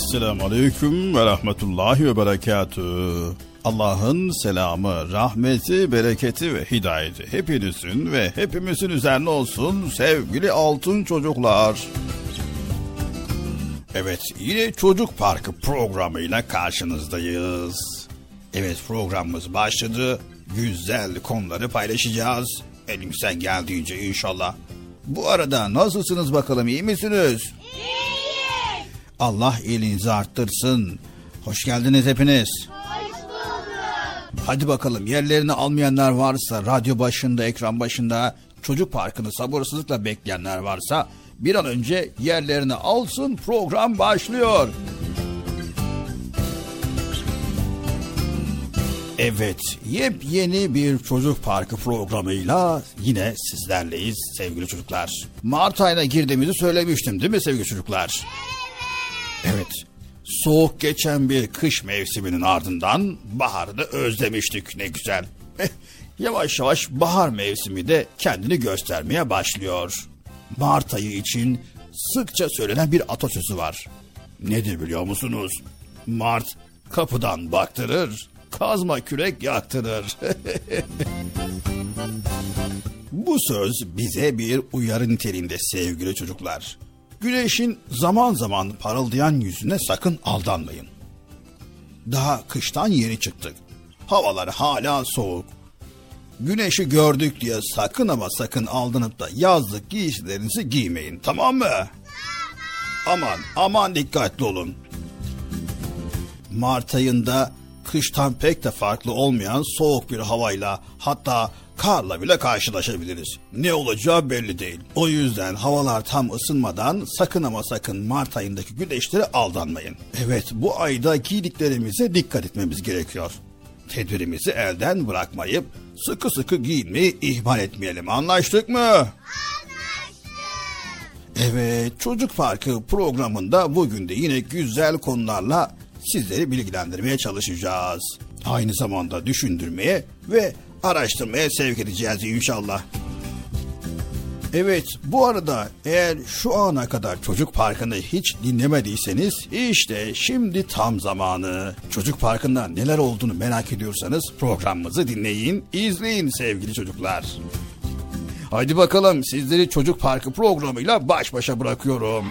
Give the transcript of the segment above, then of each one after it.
Esselamu Aleyküm ve Rahmetullahi ve Berekatü. Allah'ın selamı, rahmeti, bereketi ve hidayeti hepinizin ve hepimizin üzerine olsun sevgili altın çocuklar. Evet yine Çocuk Parkı programıyla karşınızdayız. Evet programımız başladı. Güzel konuları paylaşacağız. Elimizden geldiğince inşallah. Bu arada nasılsınız bakalım iyi misiniz? Allah iyiliğinizi arttırsın. Hoş geldiniz hepiniz. Hadi bakalım yerlerini almayanlar varsa radyo başında ekran başında çocuk parkını sabırsızlıkla bekleyenler varsa bir an önce yerlerini alsın program başlıyor. Evet, yepyeni bir çocuk parkı programıyla yine sizlerleyiz sevgili çocuklar. Mart ayına girdiğimizi söylemiştim değil mi sevgili çocuklar? Evet, soğuk geçen bir kış mevsiminin ardından baharı da özlemiştik ne güzel. Eh, yavaş yavaş bahar mevsimi de kendini göstermeye başlıyor. Mart ayı için sıkça söylenen bir atasözü var. Nedir biliyor musunuz? Mart kapıdan baktırır, kazma kürek yaktırır. Bu söz bize bir uyarı niteliğinde sevgili çocuklar. Güneşin zaman zaman parıldayan yüzüne sakın aldanmayın. Daha kıştan yeni çıktık. Havalar hala soğuk. Güneşi gördük diye sakın ama sakın aldanıp da yazlık giysilerinizi giymeyin tamam mı? Aman aman dikkatli olun. Mart ayında kıştan pek de farklı olmayan soğuk bir havayla hatta karla bile karşılaşabiliriz. Ne olacağı belli değil. O yüzden havalar tam ısınmadan sakın ama sakın Mart ayındaki güneşlere aldanmayın. Evet bu ayda giydiklerimize dikkat etmemiz gerekiyor. Tedbirimizi elden bırakmayıp sıkı sıkı giyinmeyi ihmal etmeyelim. Anlaştık mı? Anlaştık. Evet Çocuk Parkı programında bugün de yine güzel konularla sizleri bilgilendirmeye çalışacağız. Aynı zamanda düşündürmeye ve araştırmaya sevk edeceğiz inşallah. Evet bu arada eğer şu ana kadar Çocuk Parkı'nı hiç dinlemediyseniz işte şimdi tam zamanı. Çocuk Parkı'nda neler olduğunu merak ediyorsanız programımızı dinleyin, izleyin sevgili çocuklar. Haydi bakalım sizleri Çocuk Parkı programıyla baş başa bırakıyorum.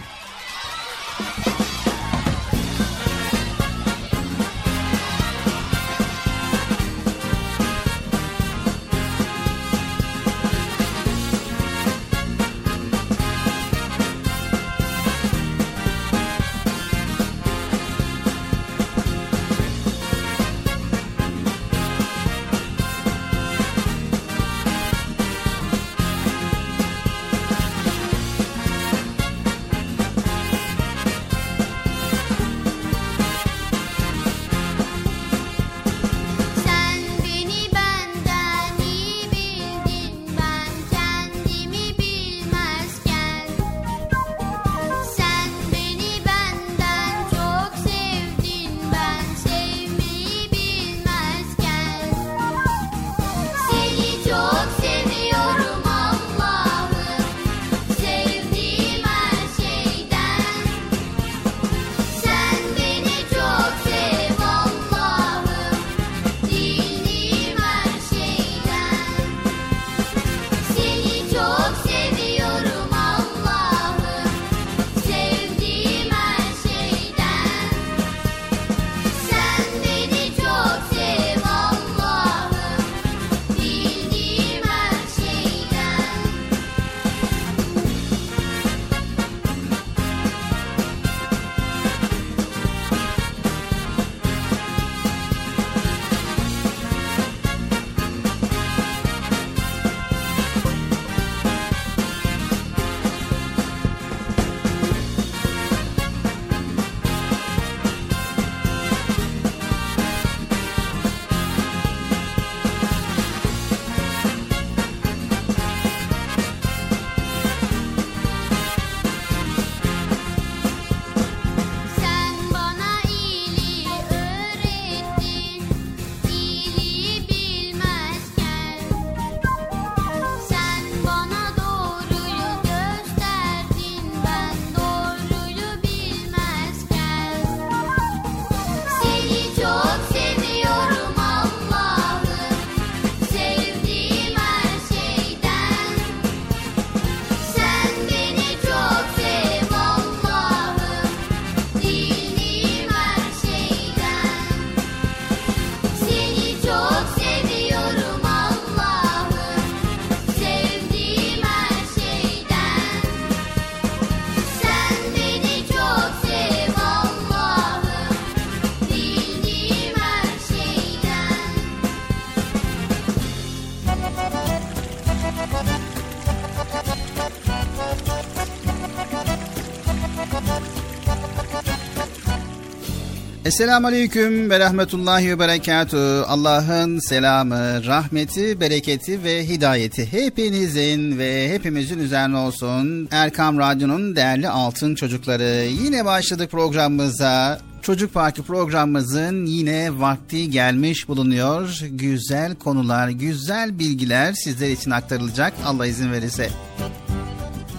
Esselamu Aleyküm ve Rahmetullahi ve Berekatü. Allah'ın selamı, rahmeti, bereketi ve hidayeti hepinizin ve hepimizin üzerine olsun. Erkam Radyo'nun değerli altın çocukları. Yine başladık programımıza. Çocuk Parkı programımızın yine vakti gelmiş bulunuyor. Güzel konular, güzel bilgiler sizler için aktarılacak Allah izin verirse.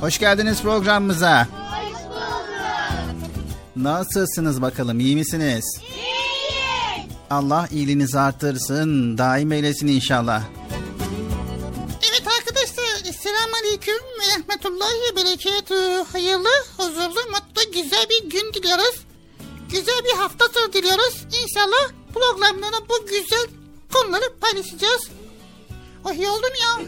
Hoş geldiniz programımıza. Nasılsınız bakalım, iyi misiniz? Allah iyiliğinizi arttırsın, daim eylesin inşallah. Evet arkadaşlar Esselamu Aleyküm ve Rahmetullahi ve Berekatü. Hayırlı, huzurlu, mutlu, güzel bir gün diliyoruz. Güzel bir hafta sonu diliyoruz. İnşallah programlarda bu güzel konuları paylaşacağız. Oh iyi oldum ya.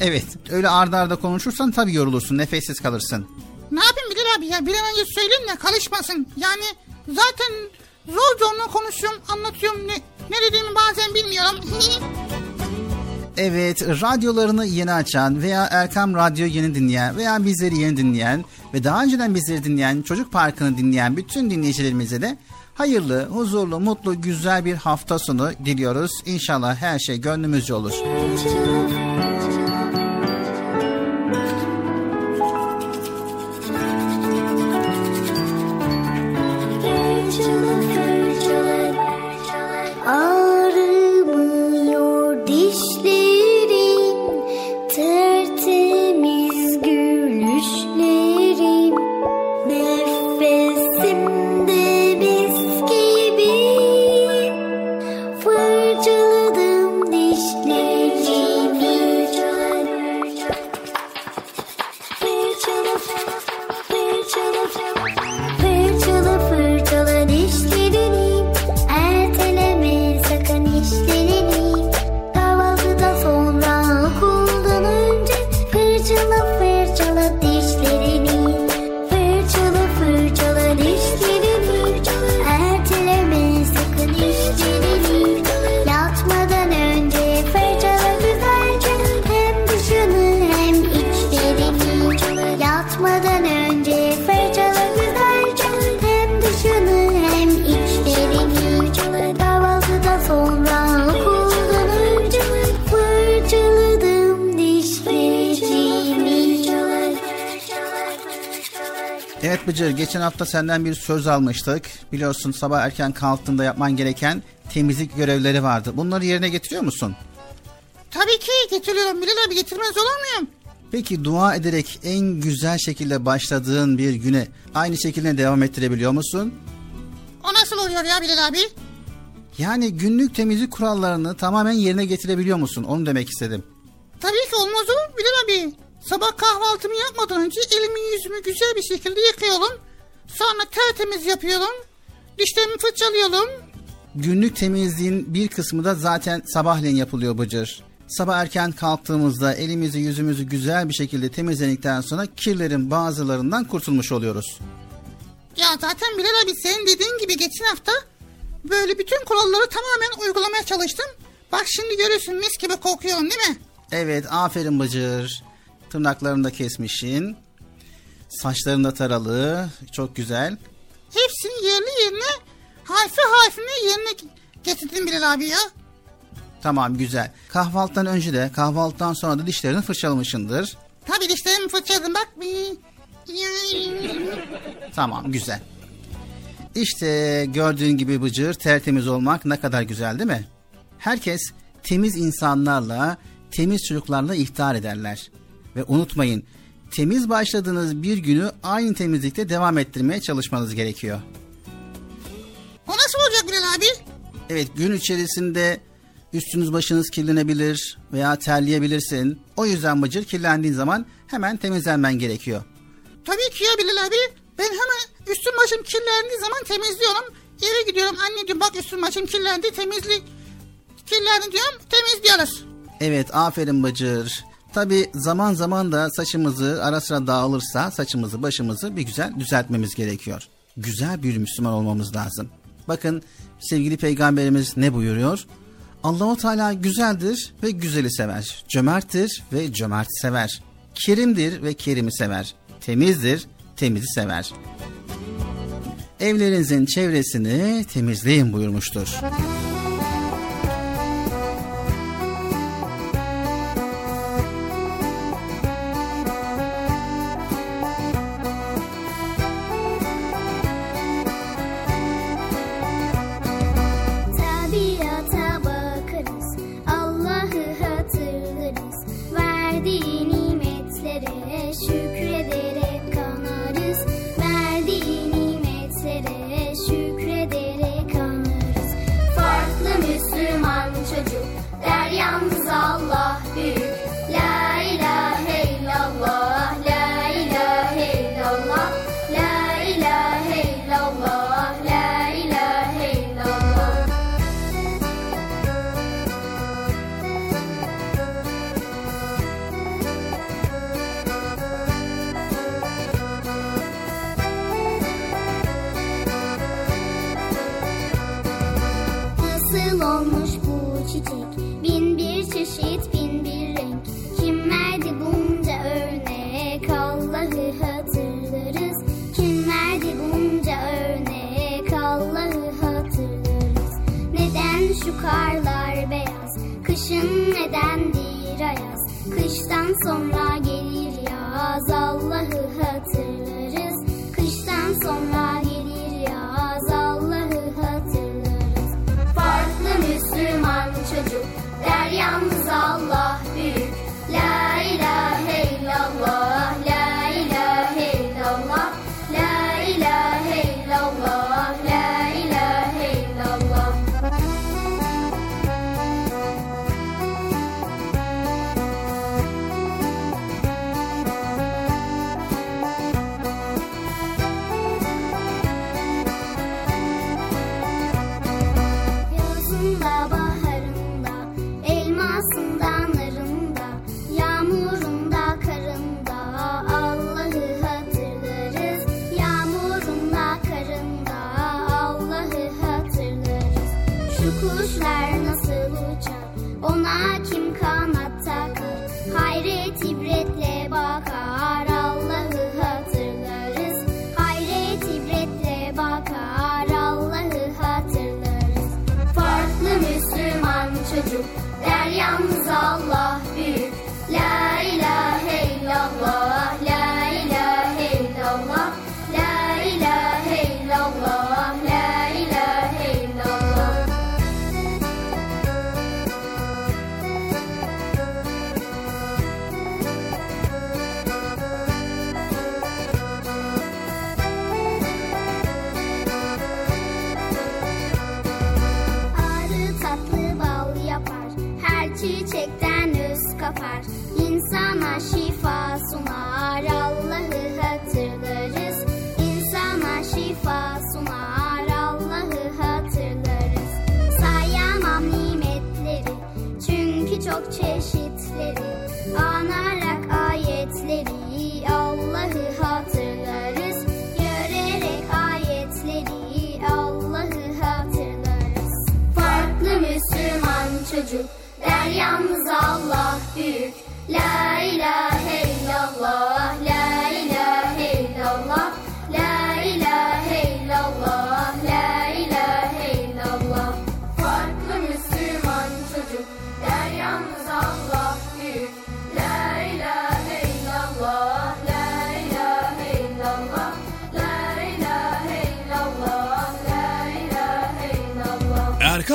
Evet, öyle ardarda arda konuşursan tabii yorulursun, nefessiz kalırsın. Ne yapayım Bilal abi ya bir an önce söyleyeyim de karışmasın. Yani zaten zor zorla konuşuyorum anlatıyorum ne, ne dediğimi bazen bilmiyorum. Evet, radyolarını yeni açan veya Erkam Radyo yeni dinleyen veya bizleri yeni dinleyen ve daha önceden bizleri dinleyen, Çocuk Parkı'nı dinleyen bütün dinleyicilerimize de hayırlı, huzurlu, mutlu, güzel bir hafta sonu diliyoruz. İnşallah her şey gönlümüzce olur. 什？Evet Bıcır, geçen hafta senden bir söz almıştık. Biliyorsun sabah erken kalktığında yapman gereken temizlik görevleri vardı. Bunları yerine getiriyor musun? Tabii ki getiriyorum Bilal abi getirmez olur muyum? Peki dua ederek en güzel şekilde başladığın bir güne aynı şekilde devam ettirebiliyor musun? O nasıl oluyor ya Bilal abi? Yani günlük temizlik kurallarını tamamen yerine getirebiliyor musun? Onu demek istedim. Tabii ki olmaz olur Bilal abi? Sabah kahvaltımı yapmadan önce elimi yüzümü güzel bir şekilde yıkıyorum. Sonra tertemiz yapıyorum. Dişlerimi fırçalıyorum. Günlük temizliğin bir kısmı da zaten sabahleyin yapılıyor Bıcır. Sabah erken kalktığımızda elimizi yüzümüzü güzel bir şekilde temizledikten sonra kirlerin bazılarından kurtulmuş oluyoruz. Ya zaten Bilal abi senin dediğin gibi geçen hafta böyle bütün kuralları tamamen uygulamaya çalıştım. Bak şimdi görüyorsun mis gibi kokuyorum değil mi? Evet aferin Bıcır. Tırnaklarını da kesmişsin. Saçların da taralı. Çok güzel. Hepsini yerli yerine harfi harfine yerine getirdim Bilal abi ya. Tamam güzel. Kahvaltıdan önce de kahvaltıdan sonra da dişlerini fırçalamışsındır. Tabii dişlerimi fırçaladım bak. Tamam güzel. İşte gördüğün gibi Bıcır tertemiz olmak ne kadar güzel değil mi? Herkes temiz insanlarla, temiz çocuklarla iftar ederler. Ve unutmayın temiz başladığınız bir günü aynı temizlikte devam ettirmeye çalışmanız gerekiyor. O nasıl olacak Bilal abi? Evet gün içerisinde üstünüz başınız kirlenebilir veya terleyebilirsin. O yüzden Bıcır kirlendiğin zaman hemen temizlenmen gerekiyor. Tabii ki ya Bilal abi. Ben hemen üstüm başım kirlendiği zaman temizliyorum. Eve gidiyorum anneciğim bak üstüm başım kirlendi temizlik kirlendi diyorum temizliyoruz. Evet aferin Bıcır. Tabi zaman zaman da saçımızı ara sıra dağılırsa saçımızı başımızı bir güzel düzeltmemiz gerekiyor. Güzel bir Müslüman olmamız lazım. Bakın sevgili peygamberimiz ne buyuruyor? Allahu Teala güzeldir ve güzeli sever. Cömerttir ve cömerti sever. Kerimdir ve kerimi sever. Temizdir, temizi sever. evlerinizin çevresini temizleyin buyurmuştur. Çok çeşitleri. Anarak ayetleri, Allah'ı hatırlarız. Görerek ayetleri, Allah'ı hatırlarız. Farklı Müslüman çocuk der yalnız Allah büyük.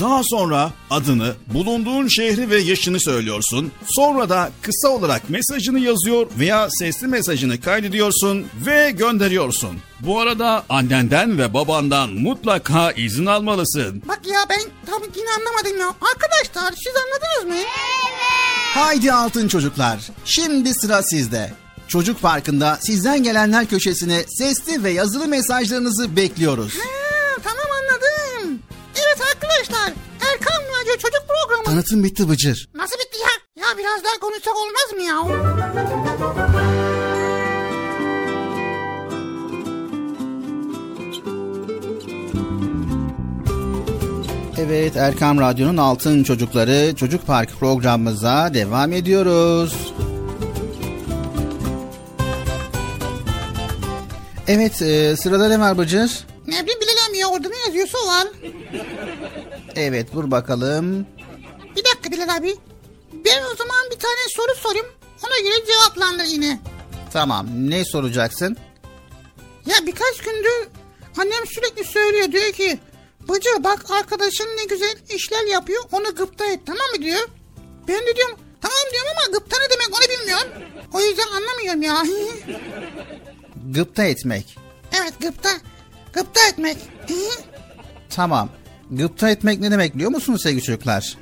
Daha sonra adını, bulunduğun şehri ve yaşını söylüyorsun. Sonra da kısa olarak mesajını yazıyor veya sesli mesajını kaydediyorsun ve gönderiyorsun. Bu arada annenden ve babandan mutlaka izin almalısın. Bak ya ben tam yine anlamadım ya. Arkadaşlar siz anladınız mı? Haydi altın çocuklar. Şimdi sıra sizde. Çocuk Parkı'nda sizden gelenler köşesine sesli ve yazılı mesajlarınızı bekliyoruz. Ha. Evet arkadaşlar Erkan Radyo Çocuk Programı. Tanıtım bitti Bıcır. Nasıl bitti ya? Ya biraz daha konuşsak olmaz mı ya? Evet Erkam Radyo'nun Altın Çocukları Çocuk Parkı programımıza devam ediyoruz. Evet e, sırada ne var Bıcır? Ne bileyim ya orada ne yazıyorsa o var. Evet vur bakalım. Bir dakika Bilal abi. Ben o zaman bir tane soru sorayım. Ona göre cevaplandır yine. Tamam ne soracaksın? Ya birkaç gündür annem sürekli söylüyor diyor ki Bıcı bak arkadaşın ne güzel işler yapıyor onu gıpta et tamam mı diyor. Ben de diyorum tamam diyorum ama gıpta ne demek onu bilmiyorum. O yüzden anlamıyorum ya. Gıpta etmek. evet gıpta. Gıpta etmek. Tamam. Gıpta etmek ne demek biliyor musunuz sevgili çocuklar?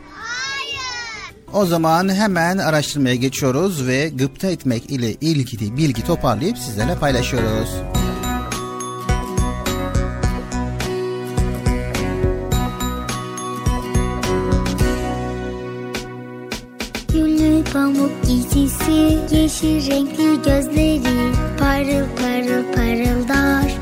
O zaman hemen araştırmaya geçiyoruz ve gıpta etmek ile ilgili bilgi toparlayıp sizlerle paylaşıyoruz. Güllü pamuk giysisi, yeşil renkli gözleri Parıl parıl parıldar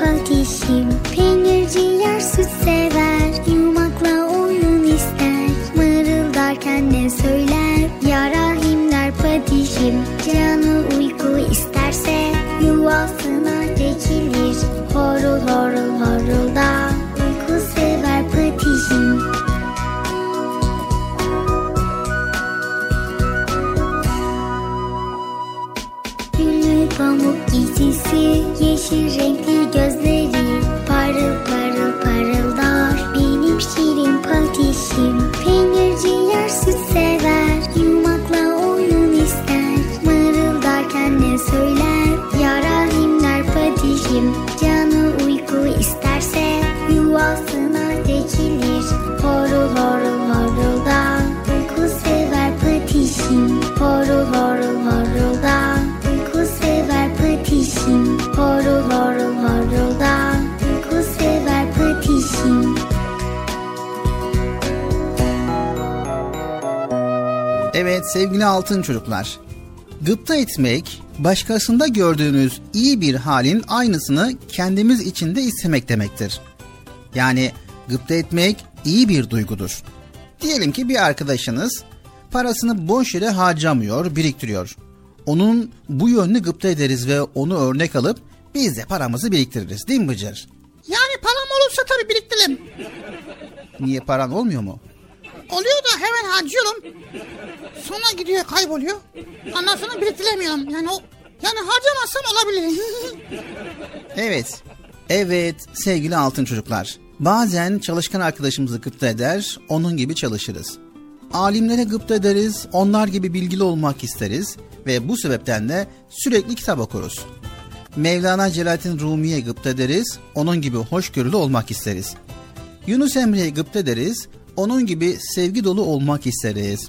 patişim Peynirci yer süt sever, yumakla oyun ister. Mırıldarken ne söyler, ya rahimler patişim Canı uyku isterse yuvasına çekilir. Horul horul horulda uyku sever patişim giysisi, yeşil renkli gözleri Parıl parıl parıldar. Benim şirin patişim Peynirci yer süt sever, Evet sevgili altın çocuklar. Gıpta etmek, başkasında gördüğünüz iyi bir halin aynısını kendimiz içinde istemek demektir. Yani gıpta etmek iyi bir duygudur. Diyelim ki bir arkadaşınız parasını boş yere harcamıyor, biriktiriyor. Onun bu yönünü gıpta ederiz ve onu örnek alıp biz de paramızı biriktiririz değil mi Bıcır? Yani param olursa tabii biriktiririm. Niye paran olmuyor mu? Oluyor da hemen harcıyorum. Sonra gidiyor kayboluyor. Sonra biriktiremiyorum. Yani o yani harcamazsam olabilir. Evet. Evet sevgili altın çocuklar. Bazen çalışkan arkadaşımızı gıpta eder, onun gibi çalışırız. Alimlere gıpta ederiz, onlar gibi bilgili olmak isteriz ve bu sebepten de sürekli kitap okuruz. Mevlana Celaleddin Rumi'ye gıpta ederiz, onun gibi hoşgörülü olmak isteriz. Yunus Emre'ye gıpta ederiz, onun gibi sevgi dolu olmak isteriz.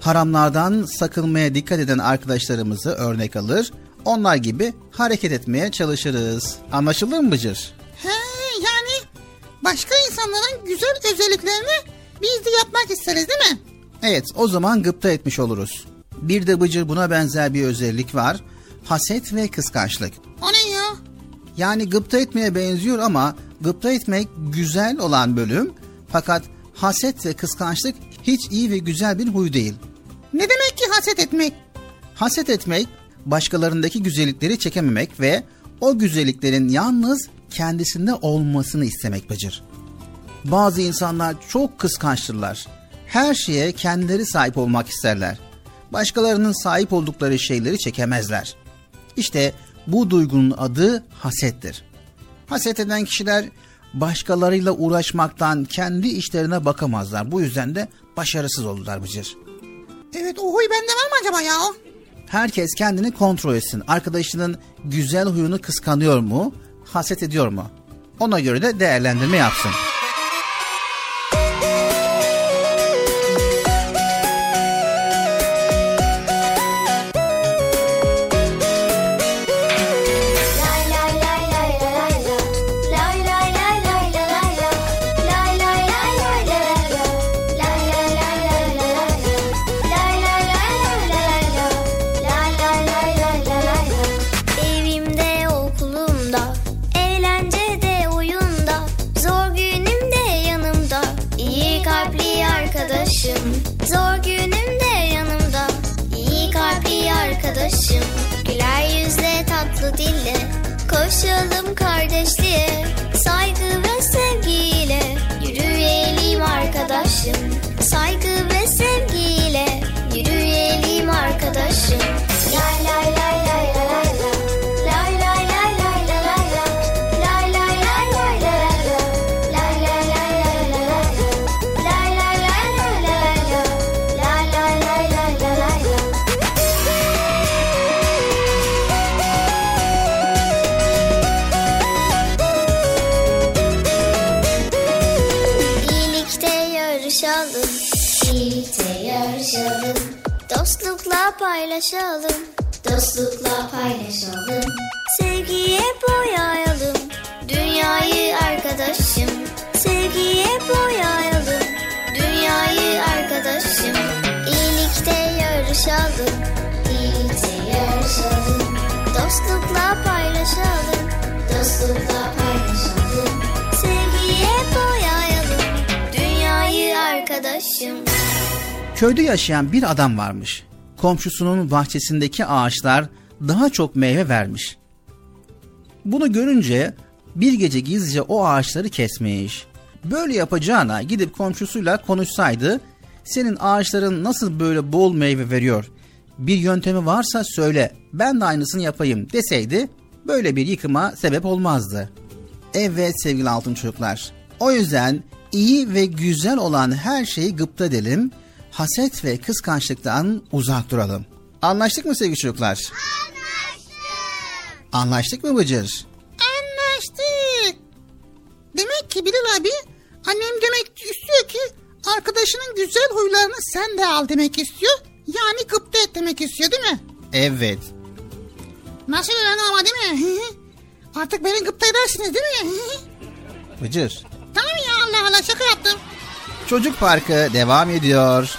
Haramlardan sakınmaya dikkat eden arkadaşlarımızı örnek alır, onlar gibi hareket etmeye çalışırız. Anlaşıldı mı Bıcır? He yani başka insanların güzel özelliklerini biz de yapmak isteriz değil mi? Evet o zaman gıpta etmiş oluruz. Bir de Bıcır buna benzer bir özellik var. Haset ve kıskançlık. O ne ya? Yani gıpta etmeye benziyor ama gıpta etmek güzel olan bölüm fakat haset ve kıskançlık hiç iyi ve güzel bir huy değil. Ne demek ki haset etmek? Haset etmek başkalarındaki güzellikleri çekememek ve o güzelliklerin yalnız kendisinde olmasını istemek Bıcır. Bazı insanlar çok kıskançtırlar. Her şeye kendileri sahip olmak isterler. başkalarının sahip oldukları şeyleri çekemezler. İşte bu duygunun adı hasettir. Haset eden kişiler başkalarıyla uğraşmaktan kendi işlerine bakamazlar. Bu yüzden de başarısız olurlar Bıcır. Evet o huy bende var mı acaba ya? Herkes kendini kontrol etsin. Arkadaşının güzel huyunu kıskanıyor mu, haset ediyor mu? Ona göre de değerlendirme yapsın. Koşalım kardeşliğe Saygı ve sevgiyle. Yürüyelim arkadaşım. Saygı ve sevgiyle Yürüyelim arkadaşım paylaşalım, dostlukla paylaşalım. Sevgiye boyayalım, dünyayı arkadaşım. Sevgiye boyayalım, dünyayı arkadaşım. İyilikte yarışalım, iyilikte yarışalım. Dostlukla paylaşalım, dostlukla paylaşalım. Sevgiye boyayalım, dünyayı arkadaşım. Köyde yaşayan bir adam varmış. Komşusunun bahçesindeki ağaçlar daha çok meyve vermiş. Bunu görünce bir gece gizlice o ağaçları kesmiş. Böyle yapacağına gidip komşusuyla konuşsaydı, senin ağaçların nasıl böyle bol meyve veriyor? Bir yöntemi varsa söyle, ben de aynısını yapayım deseydi, böyle bir yıkıma sebep olmazdı. Evet sevgili altın çocuklar. O yüzden iyi ve güzel olan her şeyi gıpta edelim, haset ve kıskançlıktan uzak duralım. Anlaştık mı sevgili çocuklar? Anlaştık. Anlaştık mı Bıcır? Anlaştık. Demek ki Bilal abi annem demek istiyor ki arkadaşının güzel huylarını sen de al demek istiyor. Yani gıpta et demek istiyor değil mi? Evet. Nasıl öyle ama değil mi? Artık beni gıpta edersiniz değil mi? Bıcır. tamam ya Allah Allah şaka yaptım. Çocuk Parkı devam ediyor.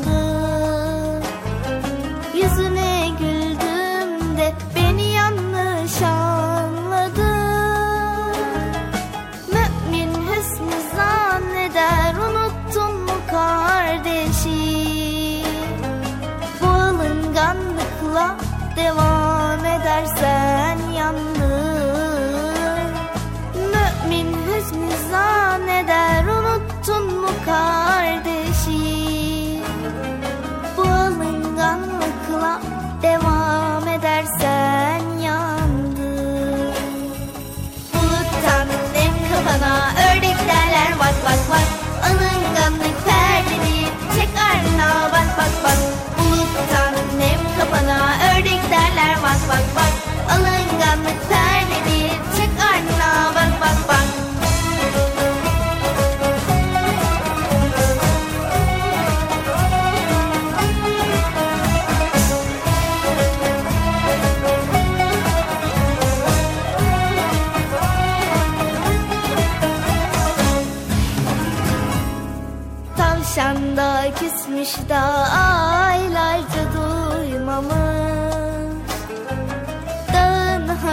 devam edersen yandın Mümin hüsnü zanneder unuttun mu kardeşim Bu alınganlıkla devam edersen yandın Buluttan nem kafana ördek derler bak bak bak. Alınganlık perdeni çek ardına bak bak bak Tanrım nem kafana ördek derler. Bak bak bak Alınganlık perdeni çık ardına bak bak bak. Tavşan da da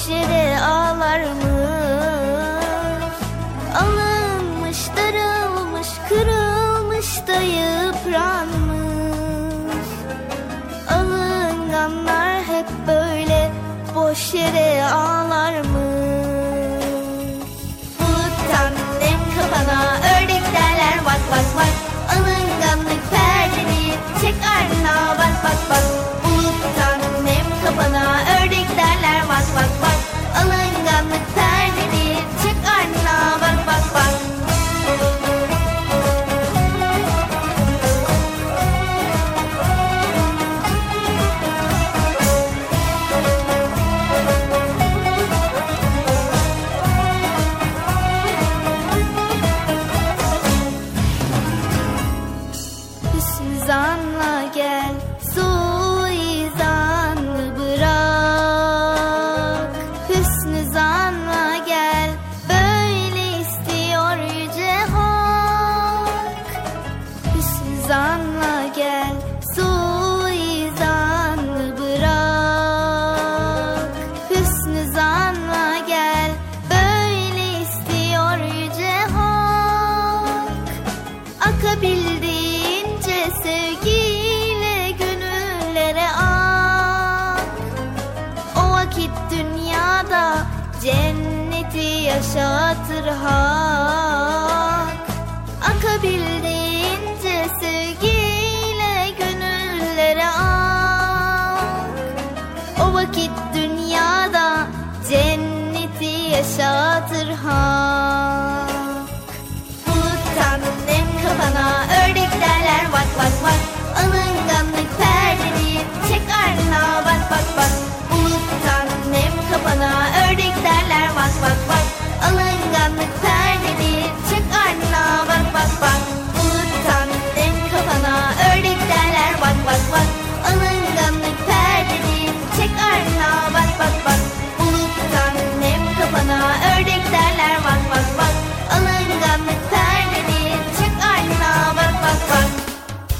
boş yere ağlarmış Alınmış, darılmış, kırılmış da yıpranmış. Alınganlar hep böyle boş yere ağlarmış. Buluttan nem kafana ördek derler bak bak bak. Alınganlık perdeni çek ardına bak bak bak. Buluttan nem kafana ördek derler bak bak bak Alınganlık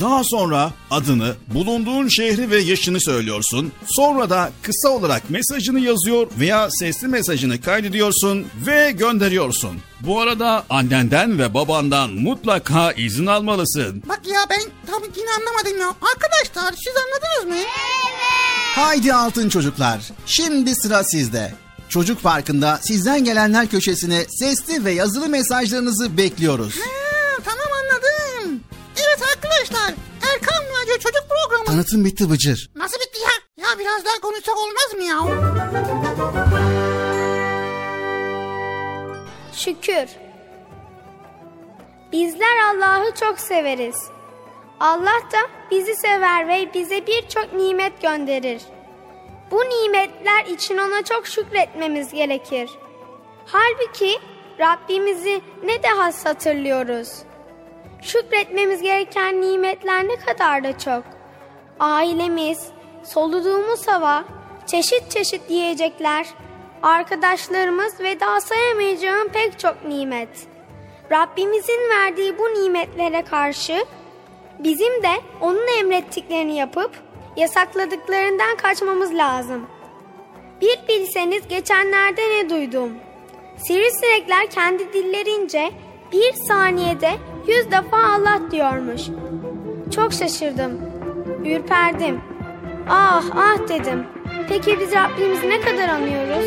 Daha sonra adını, bulunduğun şehri ve yaşını söylüyorsun. Sonra da kısa olarak mesajını yazıyor veya sesli mesajını kaydediyorsun ve gönderiyorsun. Bu arada annenden ve babandan mutlaka izin almalısın. Bak ya ben tam yine anlamadım ya. Arkadaşlar siz anladınız mı? Haydi altın çocuklar. Şimdi sıra sizde. Çocuk Parkı'nda sizden gelenler köşesine sesli ve yazılı mesajlarınızı bekliyoruz. Ha, tamam anladım. Evet arkadaşlar Erkan Radyo Çocuk Anlatım bitti Bıcır. Nasıl bitti ya? Ya biraz daha konuşsak olmaz mı ya? Şükür. Bizler Allah'ı çok severiz. Allah da bizi sever ve bize birçok nimet gönderir. Bu nimetler için ona çok şükretmemiz gerekir. Halbuki Rabbimizi ne de has hatırlıyoruz. Şükretmemiz gereken nimetler ne kadar da çok. Ailemiz, soluduğumuz hava, çeşit çeşit yiyecekler, arkadaşlarımız ve daha sayamayacağım pek çok nimet. Rabbimizin verdiği bu nimetlere karşı bizim de onun emrettiklerini yapıp yasakladıklarından kaçmamız lazım. Bir bilseniz geçenlerde ne duydum. Sivrisinekler kendi dillerince bir saniyede yüz defa Allah diyormuş. Çok şaşırdım. Ürperdim. Ah ah dedim. Peki biz Rabbimizi ne kadar anıyoruz?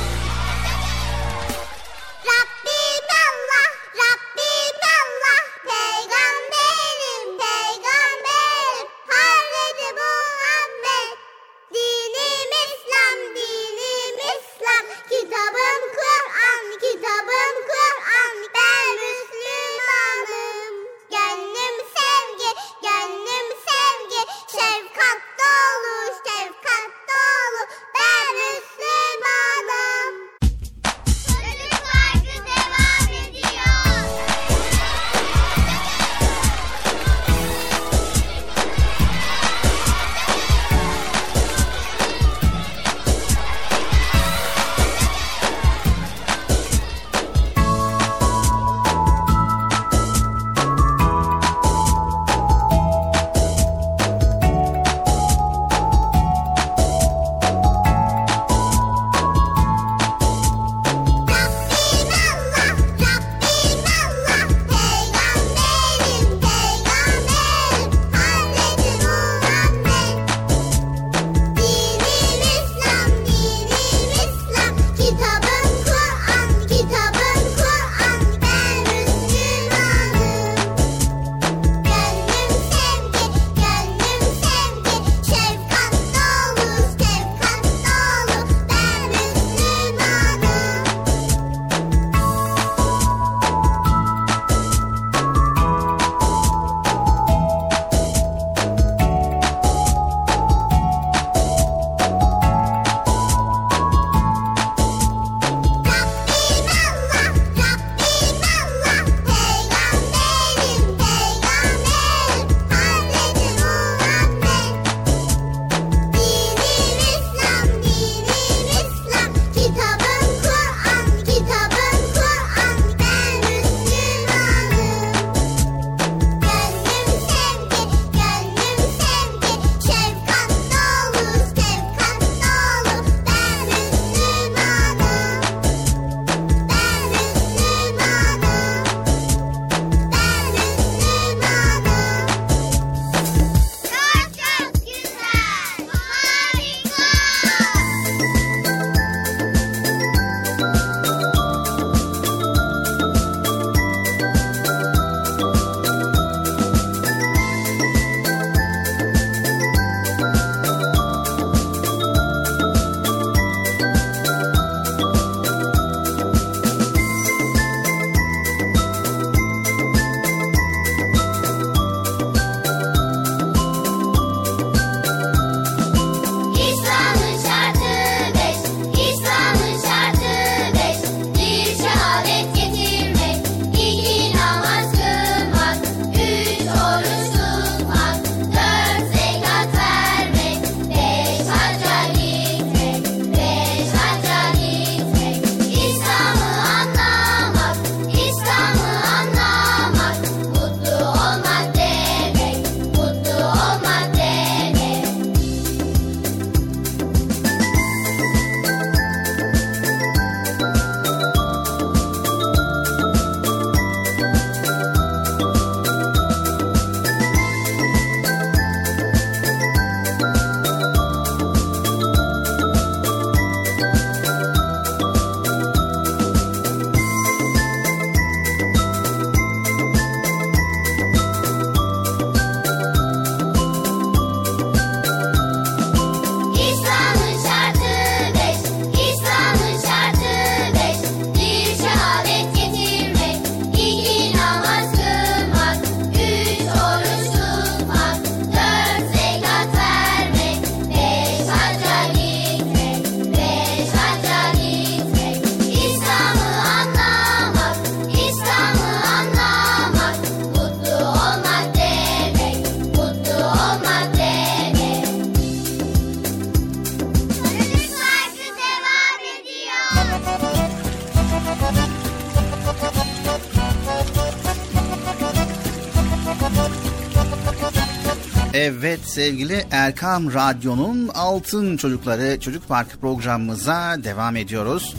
Evet sevgili Erkam Radyo'nun Altın Çocukları Çocuk Parkı programımıza devam ediyoruz.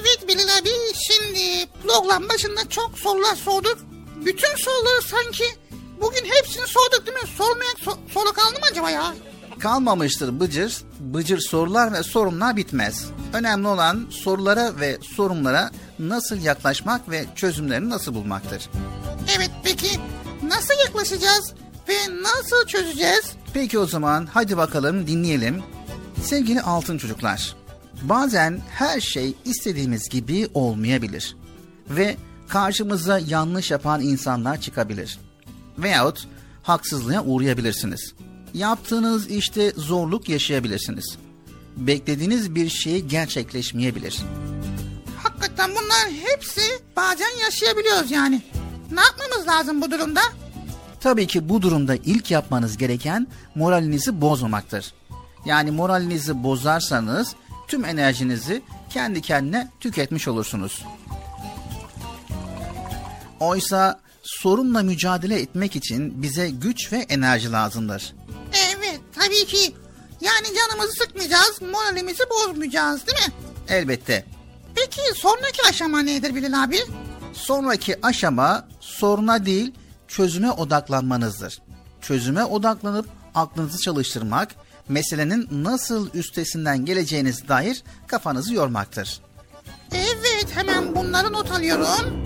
Evet Bilal abi şimdi program başında çok sorular sorduk. Bütün soruları sanki bugün hepsini sorduk değil mi? Sormayan so- soru kaldı mı acaba ya? Kalmamıştır Bıcır. Bıcır sorular ve sorunlar bitmez. Önemli olan sorulara ve sorunlara nasıl yaklaşmak ve çözümlerini nasıl bulmaktır. Evet peki nasıl yaklaşacağız ve nasıl çözeceğiz? Peki o zaman hadi bakalım dinleyelim. Sevgili altın çocuklar, bazen her şey istediğimiz gibi olmayabilir ve karşımıza yanlış yapan insanlar çıkabilir. Veyahut haksızlığa uğrayabilirsiniz. Yaptığınız işte zorluk yaşayabilirsiniz. Beklediğiniz bir şey gerçekleşmeyebilir. Hakikaten bunlar hepsi bazen yaşayabiliyoruz yani. Ne yapmamız lazım bu durumda? Tabii ki bu durumda ilk yapmanız gereken moralinizi bozmamaktır. Yani moralinizi bozarsanız tüm enerjinizi kendi kendine tüketmiş olursunuz. Oysa sorunla mücadele etmek için bize güç ve enerji lazımdır. Evet tabii ki. Yani canımızı sıkmayacağız, moralimizi bozmayacağız değil mi? Elbette. Peki sonraki aşama nedir Bilal abi? Sonraki aşama soruna değil çözüme odaklanmanızdır. Çözüme odaklanıp aklınızı çalıştırmak, meselenin nasıl üstesinden geleceğiniz dair kafanızı yormaktır. Evet hemen bunları not alıyorum.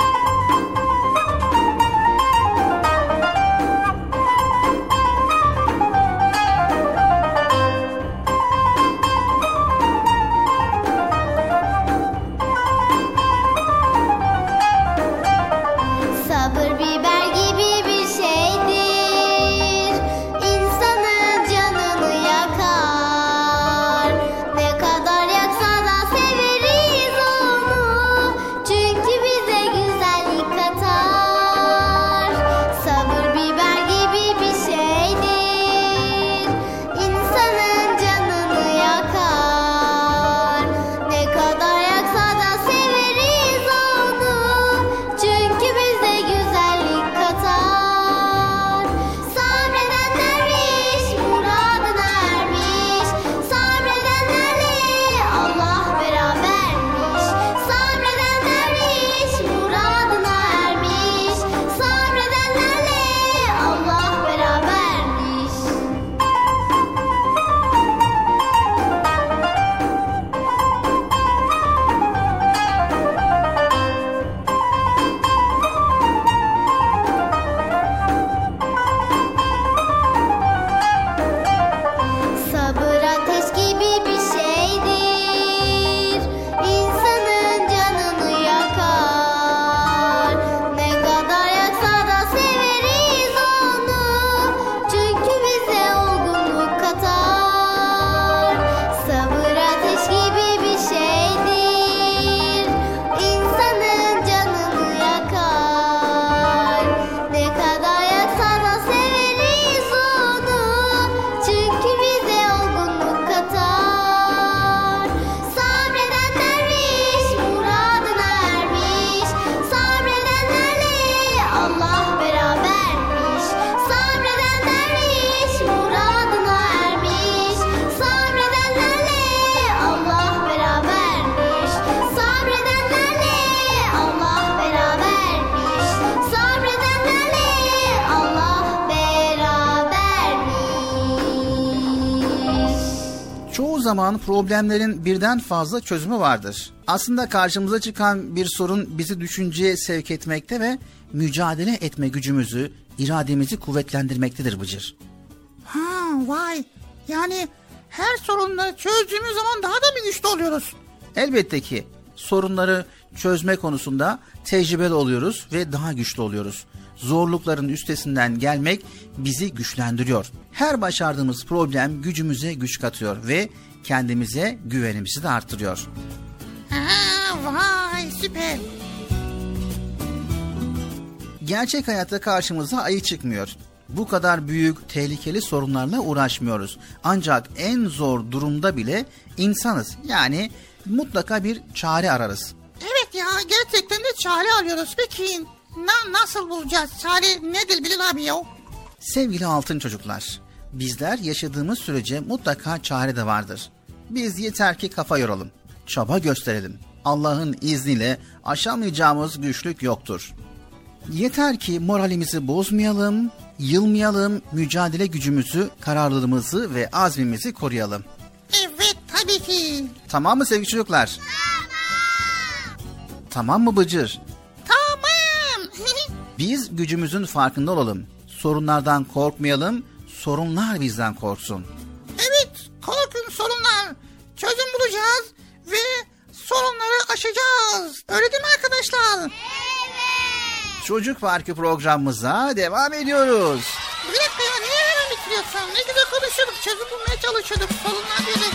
Problemlerin birden fazla çözümü vardır. Aslında karşımıza çıkan bir sorun bizi düşünceye sevk etmekte ve mücadele etme gücümüzü, irademizi kuvvetlendirmektedir Bıcır. Ha vay. Yani her sorunları çözdüğümüz zaman daha da bir güçlü oluyoruz. Elbette ki sorunları çözme konusunda tecrübeli oluyoruz ve daha güçlü oluyoruz. Zorlukların üstesinden gelmek bizi güçlendiriyor. Her başardığımız problem gücümüze güç katıyor ve kendimize güvenimizi de artırıyor. Ha vay süper. Gerçek hayatta karşımıza ayı çıkmıyor. Bu kadar büyük, tehlikeli sorunlarla uğraşmıyoruz. Ancak en zor durumda bile insanız. Yani mutlaka bir çare ararız. Evet ya gerçekten de çare arıyoruz. Peki na, nasıl bulacağız? Çare nedir Bilal abi ya? Sevgili altın çocuklar, bizler yaşadığımız sürece mutlaka çare de vardır. Biz yeter ki kafa yoralım, çaba gösterelim. Allah'ın izniyle aşamayacağımız güçlük yoktur. Yeter ki moralimizi bozmayalım, yılmayalım, mücadele gücümüzü, kararlılığımızı ve azmimizi koruyalım. Evet tabii ki. Tamam mı sevgili çocuklar? Tamam mı Bıcır? Tamam. Biz gücümüzün farkında olalım. Sorunlardan korkmayalım, sorunlar bizden korksun. evet korkun sorunlar. Çözüm bulacağız ve sorunları aşacağız. Öyle değil mi arkadaşlar? Çocuk Parkı programımıza devam ediyoruz. Bir dakika ya niye hemen bitiriyorsun? Ne güzel konuşuyorduk. Çözüm bulmaya çalışıyorduk. Sorunlar diyorduk.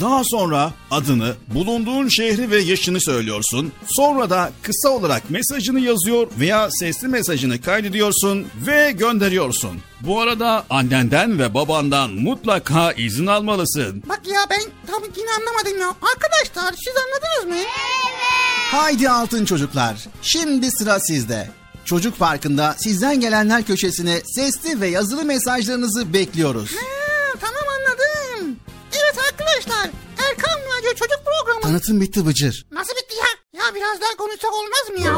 Daha sonra adını, bulunduğun şehri ve yaşını söylüyorsun. Sonra da kısa olarak mesajını yazıyor veya sesli mesajını kaydediyorsun ve gönderiyorsun. Bu arada annenden ve babandan mutlaka izin almalısın. Bak ya ben tam yine anlamadım ya. Arkadaşlar siz anladınız mı? Haydi altın çocuklar. Şimdi sıra sizde. Çocuk Parkı'nda sizden gelenler köşesine sesli ve yazılı mesajlarınızı bekliyoruz. Ha. Evet arkadaşlar Erkan Radyo Çocuk Programı. Tanıtım bitti Bıcır. Nasıl bitti ya? Ya biraz daha konuşsak olmaz mı ya?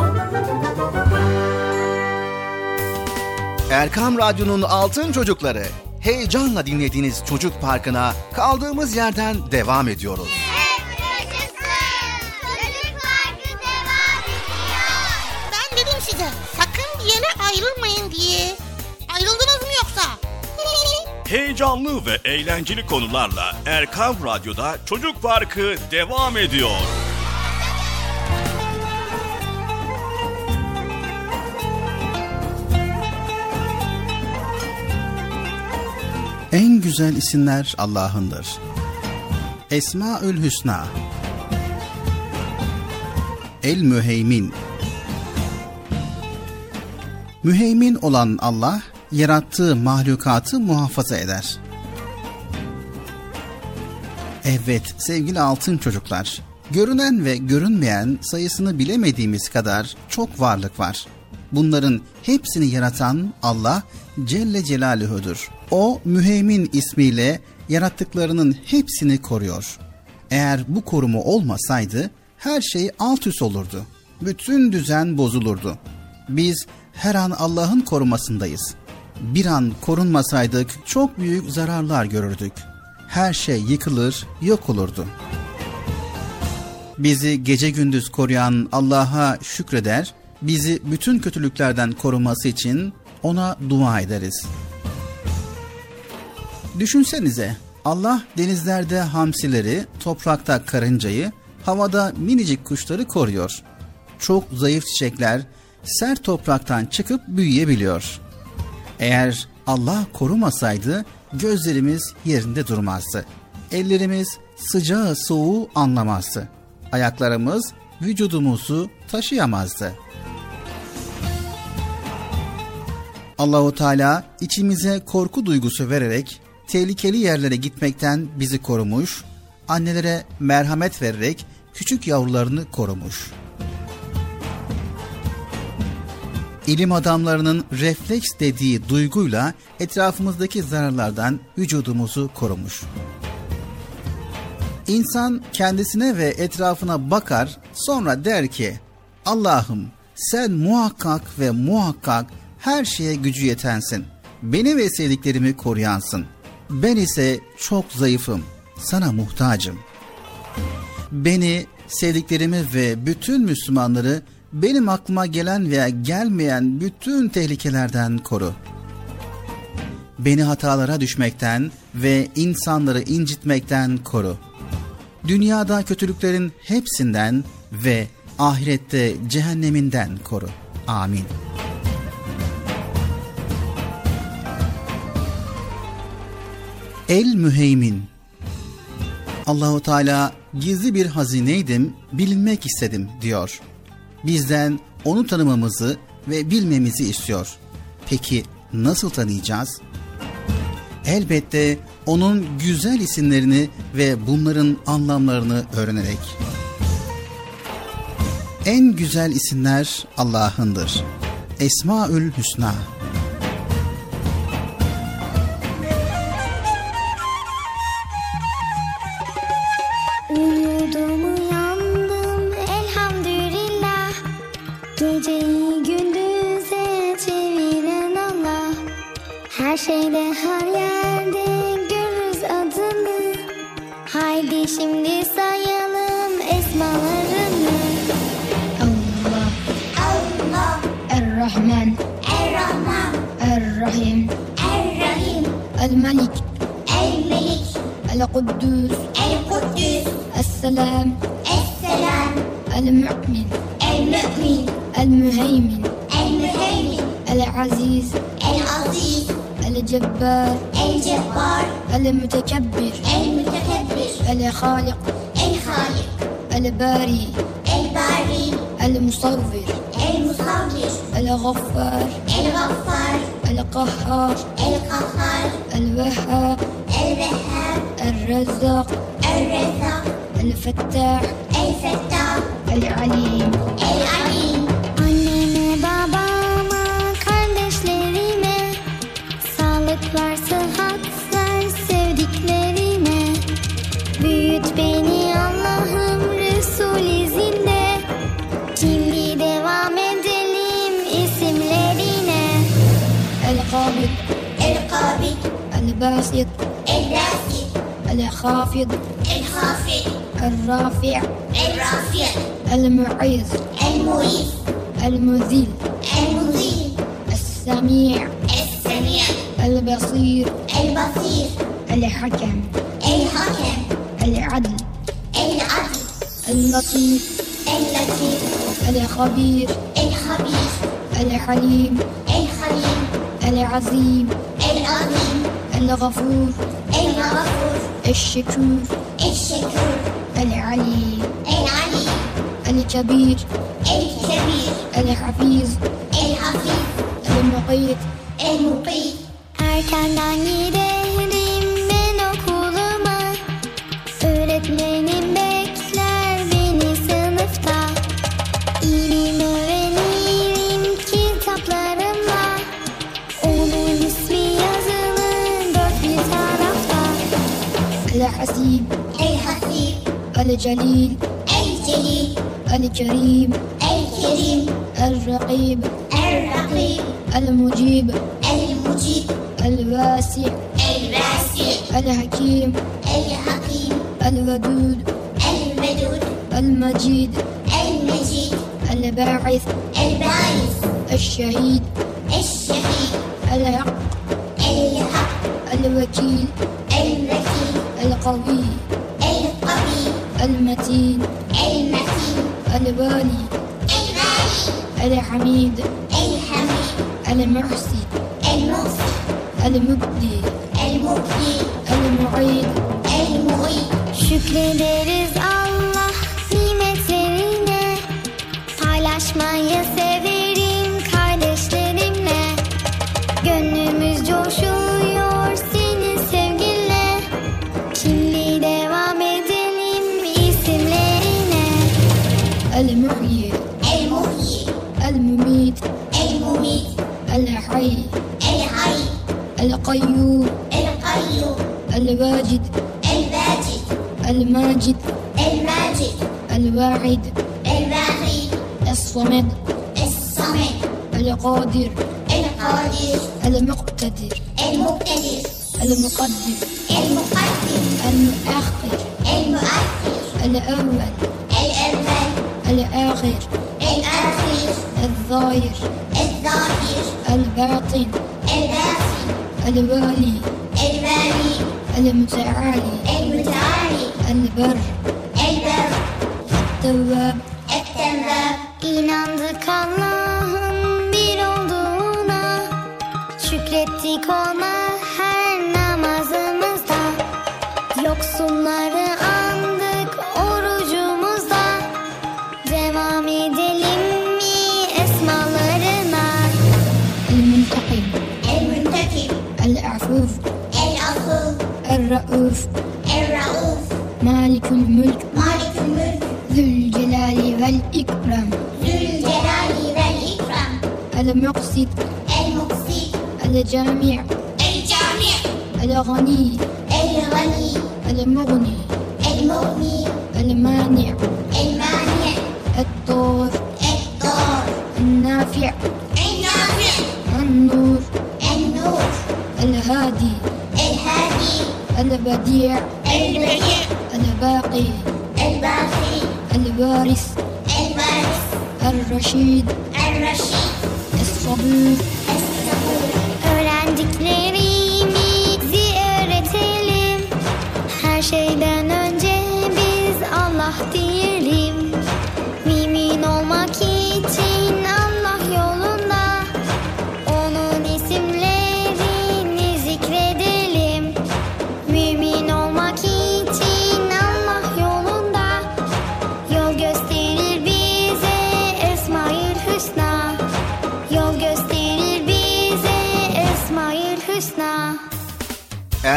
Erkam Radyo'nun altın çocukları. Heyecanla dinlediğiniz Çocuk Parkı'na kaldığımız yerden devam ediyoruz. Çocuk Parkı devam ediyor. Ben dedim size sakın bir yere ayrılmayın diye. Ayrıldınız mı yoksa? Heyecanlı ve eğlenceli konularla Erkam Radyo'da Çocuk Parkı devam ediyor. En güzel isimler Allah'ındır. Esmaül Hüsna El Müheymin Müheymin olan Allah, yarattığı mahlukatı muhafaza eder. Evet sevgili altın çocuklar, görünen ve görünmeyen sayısını bilemediğimiz kadar çok varlık var. Bunların hepsini yaratan Allah Celle Celaluhu'dur. O müheymin ismiyle yarattıklarının hepsini koruyor. Eğer bu korumu olmasaydı her şey alt üst olurdu. Bütün düzen bozulurdu. Biz her an Allah'ın korumasındayız. Bir an korunmasaydık çok büyük zararlar görürdük. Her şey yıkılır, yok olurdu. Bizi gece gündüz koruyan Allah'a şükreder, bizi bütün kötülüklerden koruması için ona dua ederiz. Düşünsenize Allah denizlerde hamsileri, toprakta karıncayı, havada minicik kuşları koruyor. Çok zayıf çiçekler sert topraktan çıkıp büyüyebiliyor. Eğer Allah korumasaydı gözlerimiz yerinde durmazdı. Ellerimiz sıcağı soğuğu anlamazdı. Ayaklarımız vücudumuzu taşıyamazdı. Allahu Teala içimize korku duygusu vererek tehlikeli yerlere gitmekten bizi korumuş, annelere merhamet vererek küçük yavrularını korumuş. İlim adamlarının refleks dediği duyguyla etrafımızdaki zararlardan vücudumuzu korumuş. İnsan kendisine ve etrafına bakar sonra der ki Allah'ım sen muhakkak ve muhakkak her şeye gücü yetensin. Beni ve sevdiklerimi koruyansın. Ben ise çok zayıfım. Sana muhtacım. Beni, sevdiklerimi ve bütün Müslümanları benim aklıma gelen veya gelmeyen bütün tehlikelerden koru. Beni hatalara düşmekten ve insanları incitmekten koru. Dünyada kötülüklerin hepsinden ve ahirette cehenneminden koru. Amin. El Müheymin Allahu Teala gizli bir hazineydim, bilinmek istedim diyor. Bizden onu tanımamızı ve bilmemizi istiyor. Peki nasıl tanıyacağız? Elbette onun güzel isimlerini ve bunların anlamlarını öğrenerek. En güzel isimler Allah'ındır. Esmaül Hüsna. السلام. السلام. المؤمن. المؤمن. المهيمن. المهيمن. العزيز. العزيز. الجبار. الجبار. المتكبر. المتكبر. الخالق. الخالق. الباري. الباري. المصور. المصور. الغفار. الغفار. القهار. القهار. الوهاب. الوهاب. الرزاق. الرزاق. الفتاح الفتاح العليم العليم Anneme babama kardeşlerime Sağlık var sıhhat ver sevdiklerime Büyüt beni Allah'ım Resul izinde Şimdi devam edelim isimlerine El-Kabid El-Kabid El-Basit El-Basit El-Khafid El-Khafid الرافع. الرافع. المعيذ المعيذ المذل المذل السميع. السميع. البصير. البصير. الحكم. الحكم. العدل. العدل. اللطيف. اللطيف. الخبير. الخبير. الحليم. الحليم. العظيم. العظيم. الغفور. الغفور. الشكور. الكبير الكبير الحفيظ الحفيظ المقيت المقيت Erkenden giderim ben okuluma Öğretmenim bekler beni sınıfta İlim öğrenirim kitaplarımla Onun ismi yazılı dört bir tarafta الحسيب الحسيب الجليل الجليل الكريم. الكريم. الرقيب. الرقيب. المجيب. المجيب. الواسع. الواسع. الحكيم. الحكيم. الودود. الودود المجيد. المجيد. الباعث. الباعث. الشهيد. الشهيد. الحق. الحق. الوكيل. الوكيل. القوي القوي. الحميد الحميد المحسن المحسن المبدي. المبدي. المعيد. المعيد. Şükrederiz Allah القادر. القادر. المقتدر. المقتدر. المقدم المقدم المؤخر. المؤخر. الأول. الأول. الآخر. الآخر الظاهر. الظاهر. الباطن. الباطن. الوالي. الوالي. المتعالي. المتعالي. البر. البر. التواب. المقسط المقسط الجامع الجامع الغني. الغني المغني. المغني المانع. المانع الطور الطار النافع. النافع النور. النور الهادي. الهادي البديع. البديع الباقي. الباقي الوارث الوارث الرشيد. Tschüss.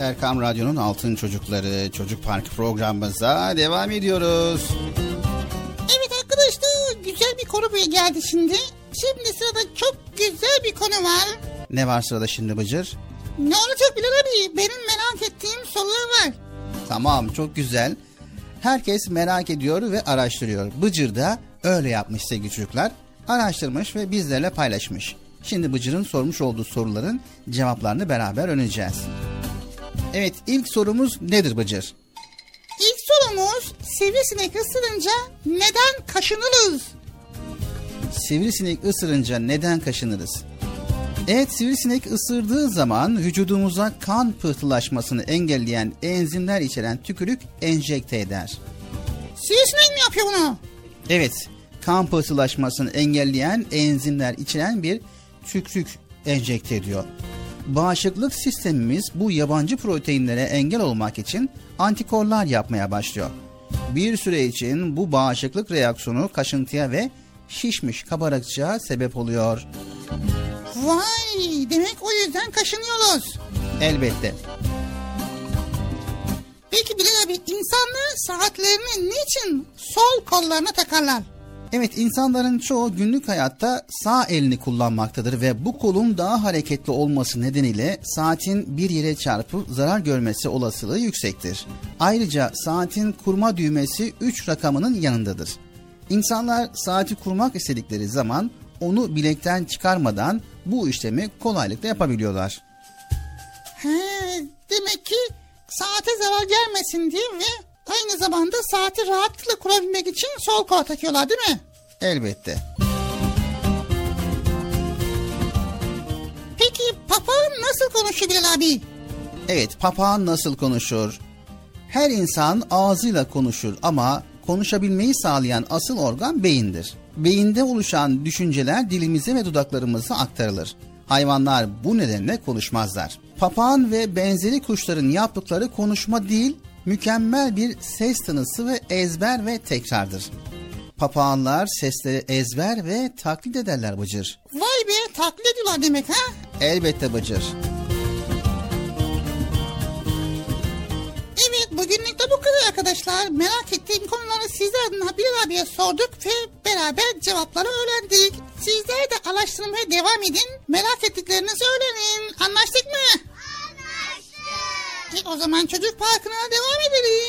Erkam Radyo'nun Altın Çocukları Çocuk Parkı programımıza devam ediyoruz. Evet arkadaşlar güzel bir konu bir geldi şimdi. Şimdi sırada çok güzel bir konu var. Ne var sırada şimdi Bıcır? Ne olacak Bilal abi? Benim merak ettiğim sorular var. Tamam, çok güzel. Herkes merak ediyor ve araştırıyor. Bıcır da öyle yapmış sevgili çocuklar. Araştırmış ve bizlerle paylaşmış. Şimdi Bıcır'ın sormuş olduğu soruların cevaplarını beraber öğreneceğiz. Evet, ilk sorumuz nedir Bıcır? İlk sorumuz sivrisinek ısırınca neden kaşınırız? Sivrisinek ısırınca neden kaşınırız? Evet sivrisinek ısırdığı zaman vücudumuza kan pıhtılaşmasını engelleyen enzimler içeren tükürük enjekte eder. Sivrisinek mi yapıyor bunu? Evet kan pıhtılaşmasını engelleyen enzimler içeren bir tükürük enjekte ediyor. Bağışıklık sistemimiz bu yabancı proteinlere engel olmak için antikorlar yapmaya başlıyor. Bir süre için bu bağışıklık reaksiyonu kaşıntıya ve şişmiş kabarıkçığa sebep oluyor. Vay demek o yüzden kaşınıyoruz. Elbette. Peki Bilal abi insanlar saatlerini niçin sol kollarına takarlar? Evet insanların çoğu günlük hayatta sağ elini kullanmaktadır ve bu kolun daha hareketli olması nedeniyle saatin bir yere çarpıp zarar görmesi olasılığı yüksektir. Ayrıca saatin kurma düğmesi 3 rakamının yanındadır. İnsanlar saati kurmak istedikleri zaman onu bilekten çıkarmadan bu işlemi kolaylıkla yapabiliyorlar. He, demek ki saate zarar gelmesin diye ve aynı zamanda saati rahatlıkla kurabilmek için sol kola takıyorlar değil mi? Elbette. Peki papağan nasıl konuşuyor Bilal abi? Evet, papağan nasıl konuşur? Her insan ağzıyla konuşur ama konuşabilmeyi sağlayan asıl organ beyindir. Beyinde oluşan düşünceler dilimize ve dudaklarımıza aktarılır. Hayvanlar bu nedenle konuşmazlar. Papağan ve benzeri kuşların yaptıkları konuşma değil, mükemmel bir ses tanısı ve ezber ve tekrardır. Papağanlar sesleri ezber ve taklit ederler Bıcır. Vay be taklit ediyorlar demek ha? Elbette Bıcır. Evet bugünlük de bu kadar arkadaşlar. Merak ettiğim konuları sizler adına Bilal abiye sorduk ve beraber cevapları öğrendik. Sizler de araştırmaya devam edin. Merak ettiklerinizi öğrenin. Anlaştık mı? E, o zaman çocuk parkına devam edelim.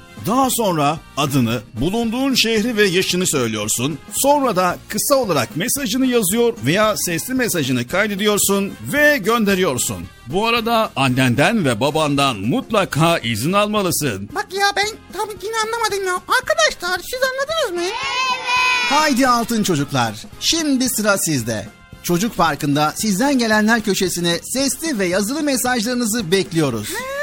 Daha sonra adını, bulunduğun şehri ve yaşını söylüyorsun. Sonra da kısa olarak mesajını yazıyor veya sesli mesajını kaydediyorsun ve gönderiyorsun. Bu arada annenden ve babandan mutlaka izin almalısın. Bak ya ben tam yine anlamadım ya. Arkadaşlar siz anladınız mı? Haydi altın çocuklar. Şimdi sıra sizde. Çocuk Parkı'nda sizden gelenler köşesine sesli ve yazılı mesajlarınızı bekliyoruz. Ha. Evet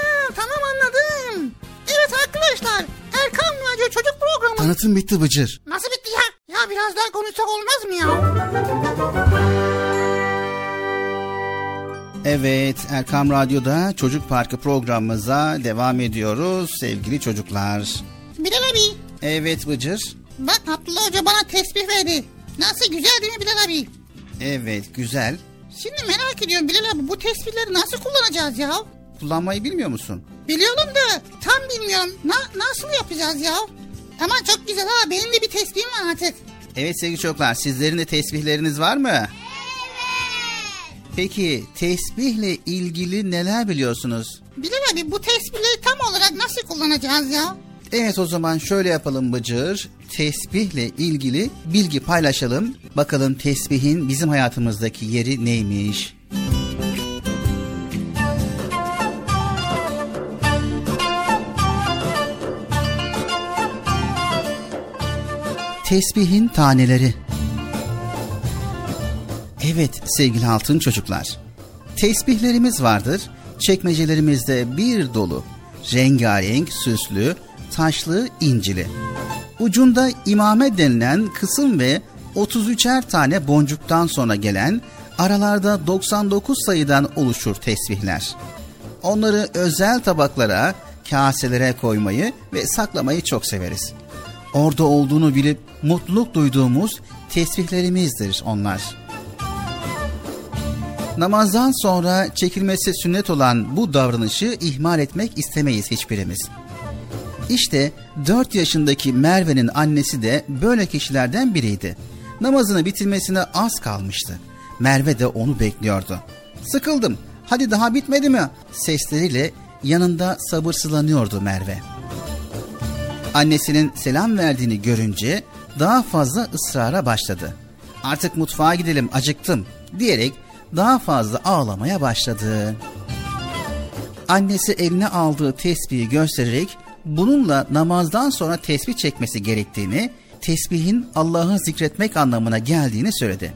arkadaşlar Erkan Radyo Çocuk Programı. Tanıtım bitti Bıcır. Nasıl bitti ya? Ya biraz daha konuşsak olmaz mı ya? Evet Erkam Radyo'da Çocuk Parkı programımıza devam ediyoruz sevgili çocuklar. Bilal abi Evet Bıcır. bak Abdullah Hoca bana tesbih verdi. Nasıl güzel değil mi Bilal abi? Evet güzel. Şimdi merak ediyorum Bilal abi bu tesbihleri nasıl kullanacağız ya? Kullanmayı bilmiyor musun? Biliyorum da tam bilmiyorum. Na- nasıl yapacağız ya? Ama çok güzel ha benim de bir tesbihim var artık. Evet sevgili çocuklar sizlerin de tesbihleriniz var mı? Peki tesbihle ilgili neler biliyorsunuz? Bilal abi bu tesbihleri tam olarak nasıl kullanacağız ya? Evet o zaman şöyle yapalım Bıcır. Tesbihle ilgili bilgi paylaşalım. Bakalım tesbihin bizim hayatımızdaki yeri neymiş? Tesbihin taneleri. Evet sevgili altın çocuklar. Tesbihlerimiz vardır. Çekmecelerimizde bir dolu. Rengarenk, süslü, taşlı, incili. Ucunda imame denilen kısım ve 33'er tane boncuktan sonra gelen aralarda 99 sayıdan oluşur tesbihler. Onları özel tabaklara, kaselere koymayı ve saklamayı çok severiz. Orada olduğunu bilip mutluluk duyduğumuz tesbihlerimizdir onlar. Namazdan sonra çekilmesi sünnet olan bu davranışı ihmal etmek istemeyiz hiçbirimiz. İşte 4 yaşındaki Merve'nin annesi de böyle kişilerden biriydi. Namazını bitirmesine az kalmıştı. Merve de onu bekliyordu. Sıkıldım, hadi daha bitmedi mi? Sesleriyle yanında sabırsızlanıyordu Merve. Annesinin selam verdiğini görünce daha fazla ısrara başladı. Artık mutfağa gidelim acıktım diyerek daha fazla ağlamaya başladı. Annesi eline aldığı tesbihi göstererek bununla namazdan sonra tesbih çekmesi gerektiğini, tesbihin Allah'ı zikretmek anlamına geldiğini söyledi.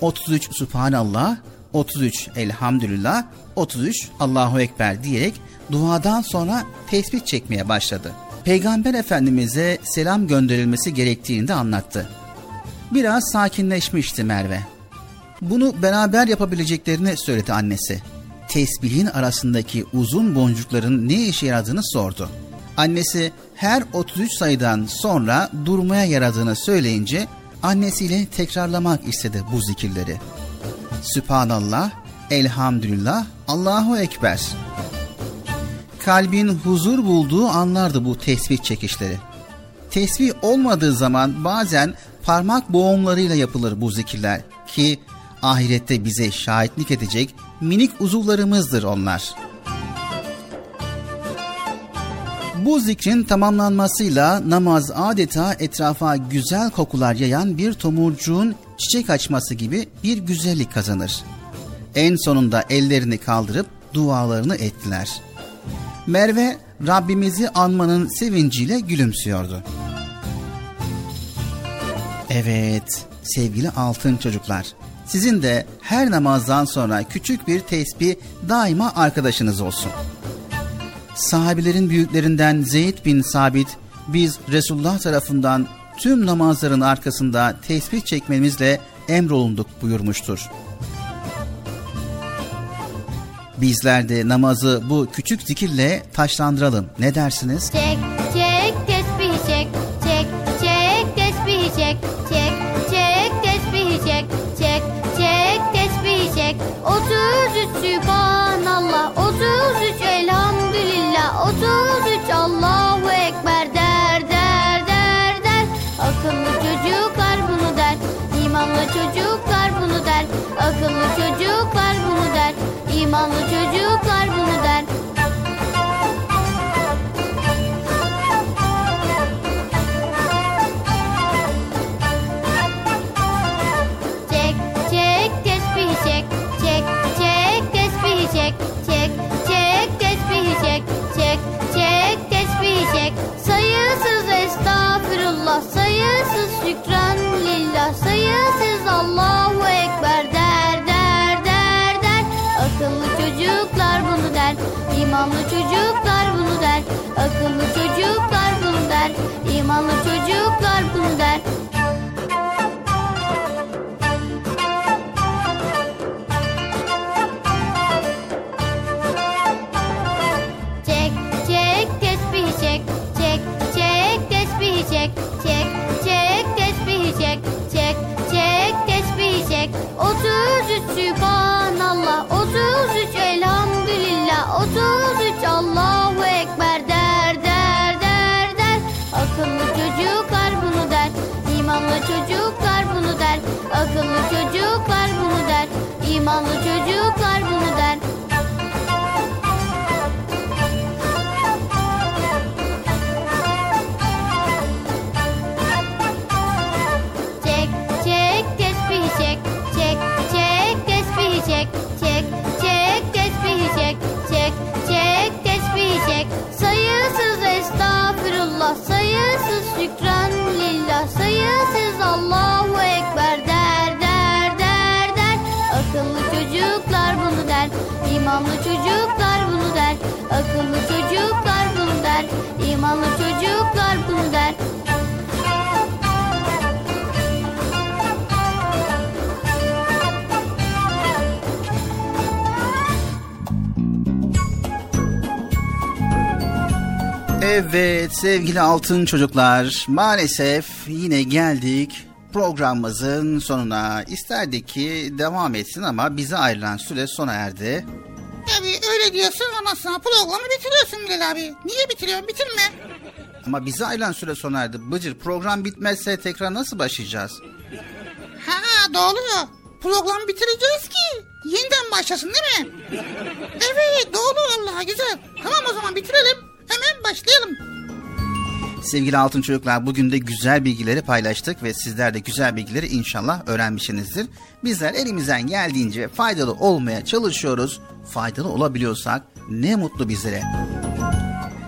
33 Subhanallah, 33 Elhamdülillah, 33 Allahu Ekber diyerek duadan sonra tesbih çekmeye başladı. Peygamber Efendimiz'e selam gönderilmesi gerektiğini de anlattı. Biraz sakinleşmişti Merve. Bunu beraber yapabileceklerini söyledi annesi. Tesbihin arasındaki uzun boncukların ne işe yaradığını sordu. Annesi her 33 sayıdan sonra durmaya yaradığını söyleyince annesiyle tekrarlamak istedi bu zikirleri. Sübhanallah, Elhamdülillah, Allahu Ekber. Kalbin huzur bulduğu anlardı bu tesbih çekişleri. Tesbih olmadığı zaman bazen parmak boğumlarıyla yapılır bu zikirler ki ahirette bize şahitlik edecek minik uzuvlarımızdır onlar. Bu zikrin tamamlanmasıyla namaz adeta etrafa güzel kokular yayan bir tomurcuğun çiçek açması gibi bir güzellik kazanır. En sonunda ellerini kaldırıp dualarını ettiler. Merve Rabbimizi anmanın sevinciyle gülümsüyordu. Evet sevgili altın çocuklar. Sizin de her namazdan sonra küçük bir tesbih daima arkadaşınız olsun. Sahabilerin büyüklerinden Zeyd bin Sabit biz Resulullah tarafından tüm namazların arkasında tesbih çekmemizle emrolunduk buyurmuştur. Bizler de namazı bu küçük zikirle taşlandıralım. Ne dersiniz? Çek çek tesbih çek çek çek tesbih çek Sübhanallah 33 Elhamdülillah 33 Allahu Ekber der der der der. Akıllı çocuklar bunu der İmanlı çocuklar bunu der. Akıllı çocuklar bunu der İmanlı çocuklar imanlı çocuklar bunu der Evet sevgili altın çocuklar maalesef yine geldik programımızın sonuna. İsterdik ki devam etsin ama bize ayrılan süre sona erdi. Abi öyle diyorsun ama sonra programı bitiriyorsun Bilal abi. Niye bitiriyorsun? Bitirme. Ama bize ayrılan süre sona erdi. Bıcır program bitmezse tekrar nasıl başlayacağız? Ha doğru. Programı bitireceğiz ki yeniden başlasın değil mi? Evet doğru vallahi güzel. Tamam o zaman bitirelim. Hemen başlayalım. Sevgili altın çocuklar bugün de güzel bilgileri paylaştık ve sizler de güzel bilgileri inşallah öğrenmişsinizdir. Bizler elimizden geldiğince faydalı olmaya çalışıyoruz. Faydalı olabiliyorsak ne mutlu bizlere.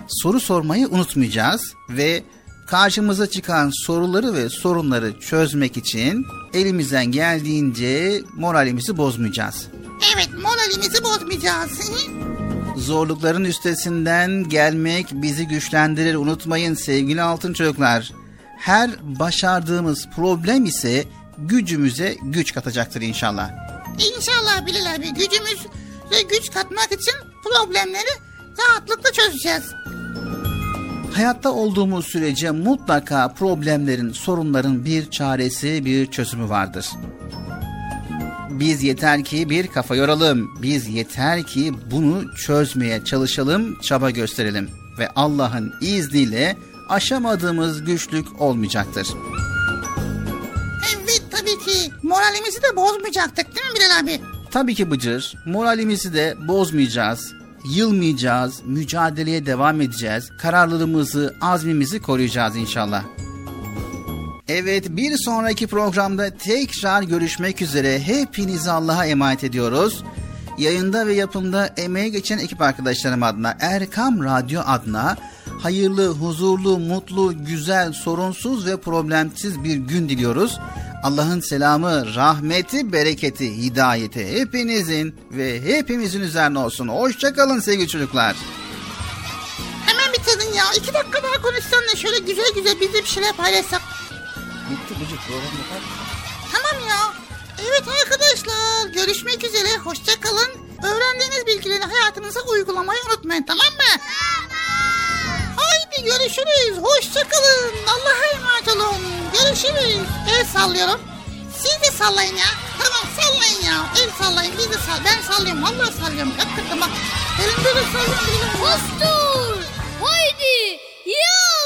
Soru sormayı unutmayacağız ve karşımıza çıkan soruları ve sorunları çözmek için elimizden geldiğince moralimizi bozmayacağız. Evet moralimizi bozmayacağız. Zorlukların üstesinden gelmek bizi güçlendirir. Unutmayın sevgili altın çocuklar. Her başardığımız problem ise gücümüze güç katacaktır inşallah. İnşallah Bilal abi gücümüz ve güç katmak için problemleri rahatlıkla çözeceğiz. Hayatta olduğumuz sürece mutlaka problemlerin, sorunların bir çaresi, bir çözümü vardır. Biz yeter ki bir kafa yoralım. Biz yeter ki bunu çözmeye çalışalım, çaba gösterelim ve Allah'ın izniyle aşamadığımız güçlük olmayacaktır. Evet tabii ki moralimizi de bozmayacaktık değil mi Bilal abi? Tabii ki Bıcır, moralimizi de bozmayacağız, yılmayacağız, mücadeleye devam edeceğiz, kararlılığımızı, azmimizi koruyacağız inşallah. Evet bir sonraki programda tekrar görüşmek üzere hepinizi Allah'a emanet ediyoruz. Yayında ve yapımda emeği geçen ekip arkadaşlarım adına Erkam Radyo adına hayırlı, huzurlu, mutlu, güzel, sorunsuz ve problemsiz bir gün diliyoruz. Allah'ın selamı, rahmeti, bereketi, hidayeti hepinizin ve hepimizin üzerine olsun. Hoşçakalın sevgili çocuklar. Hemen bitirdin ya. İki dakika daha konuşsan da şöyle güzel güzel biz de bir şeyler paylaşsak. Bitti Bıcık program yapar Tamam ya. Evet arkadaşlar görüşmek üzere. Hoşça kalın. Öğrendiğiniz bilgileri hayatınıza uygulamayı unutmayın tamam mı? Haydi görüşürüz. Hoşça kalın. Allah'a emanet olun. Görüşürüz. El sallıyorum. Siz de sallayın ya. Tamam sallayın ya. El sallayın. Biz de sall. Ben sallıyorum. Vallahi sallıyorum. Hakikaten bak. Elimde de sallıyorum. Postur! Haydi! Yallah!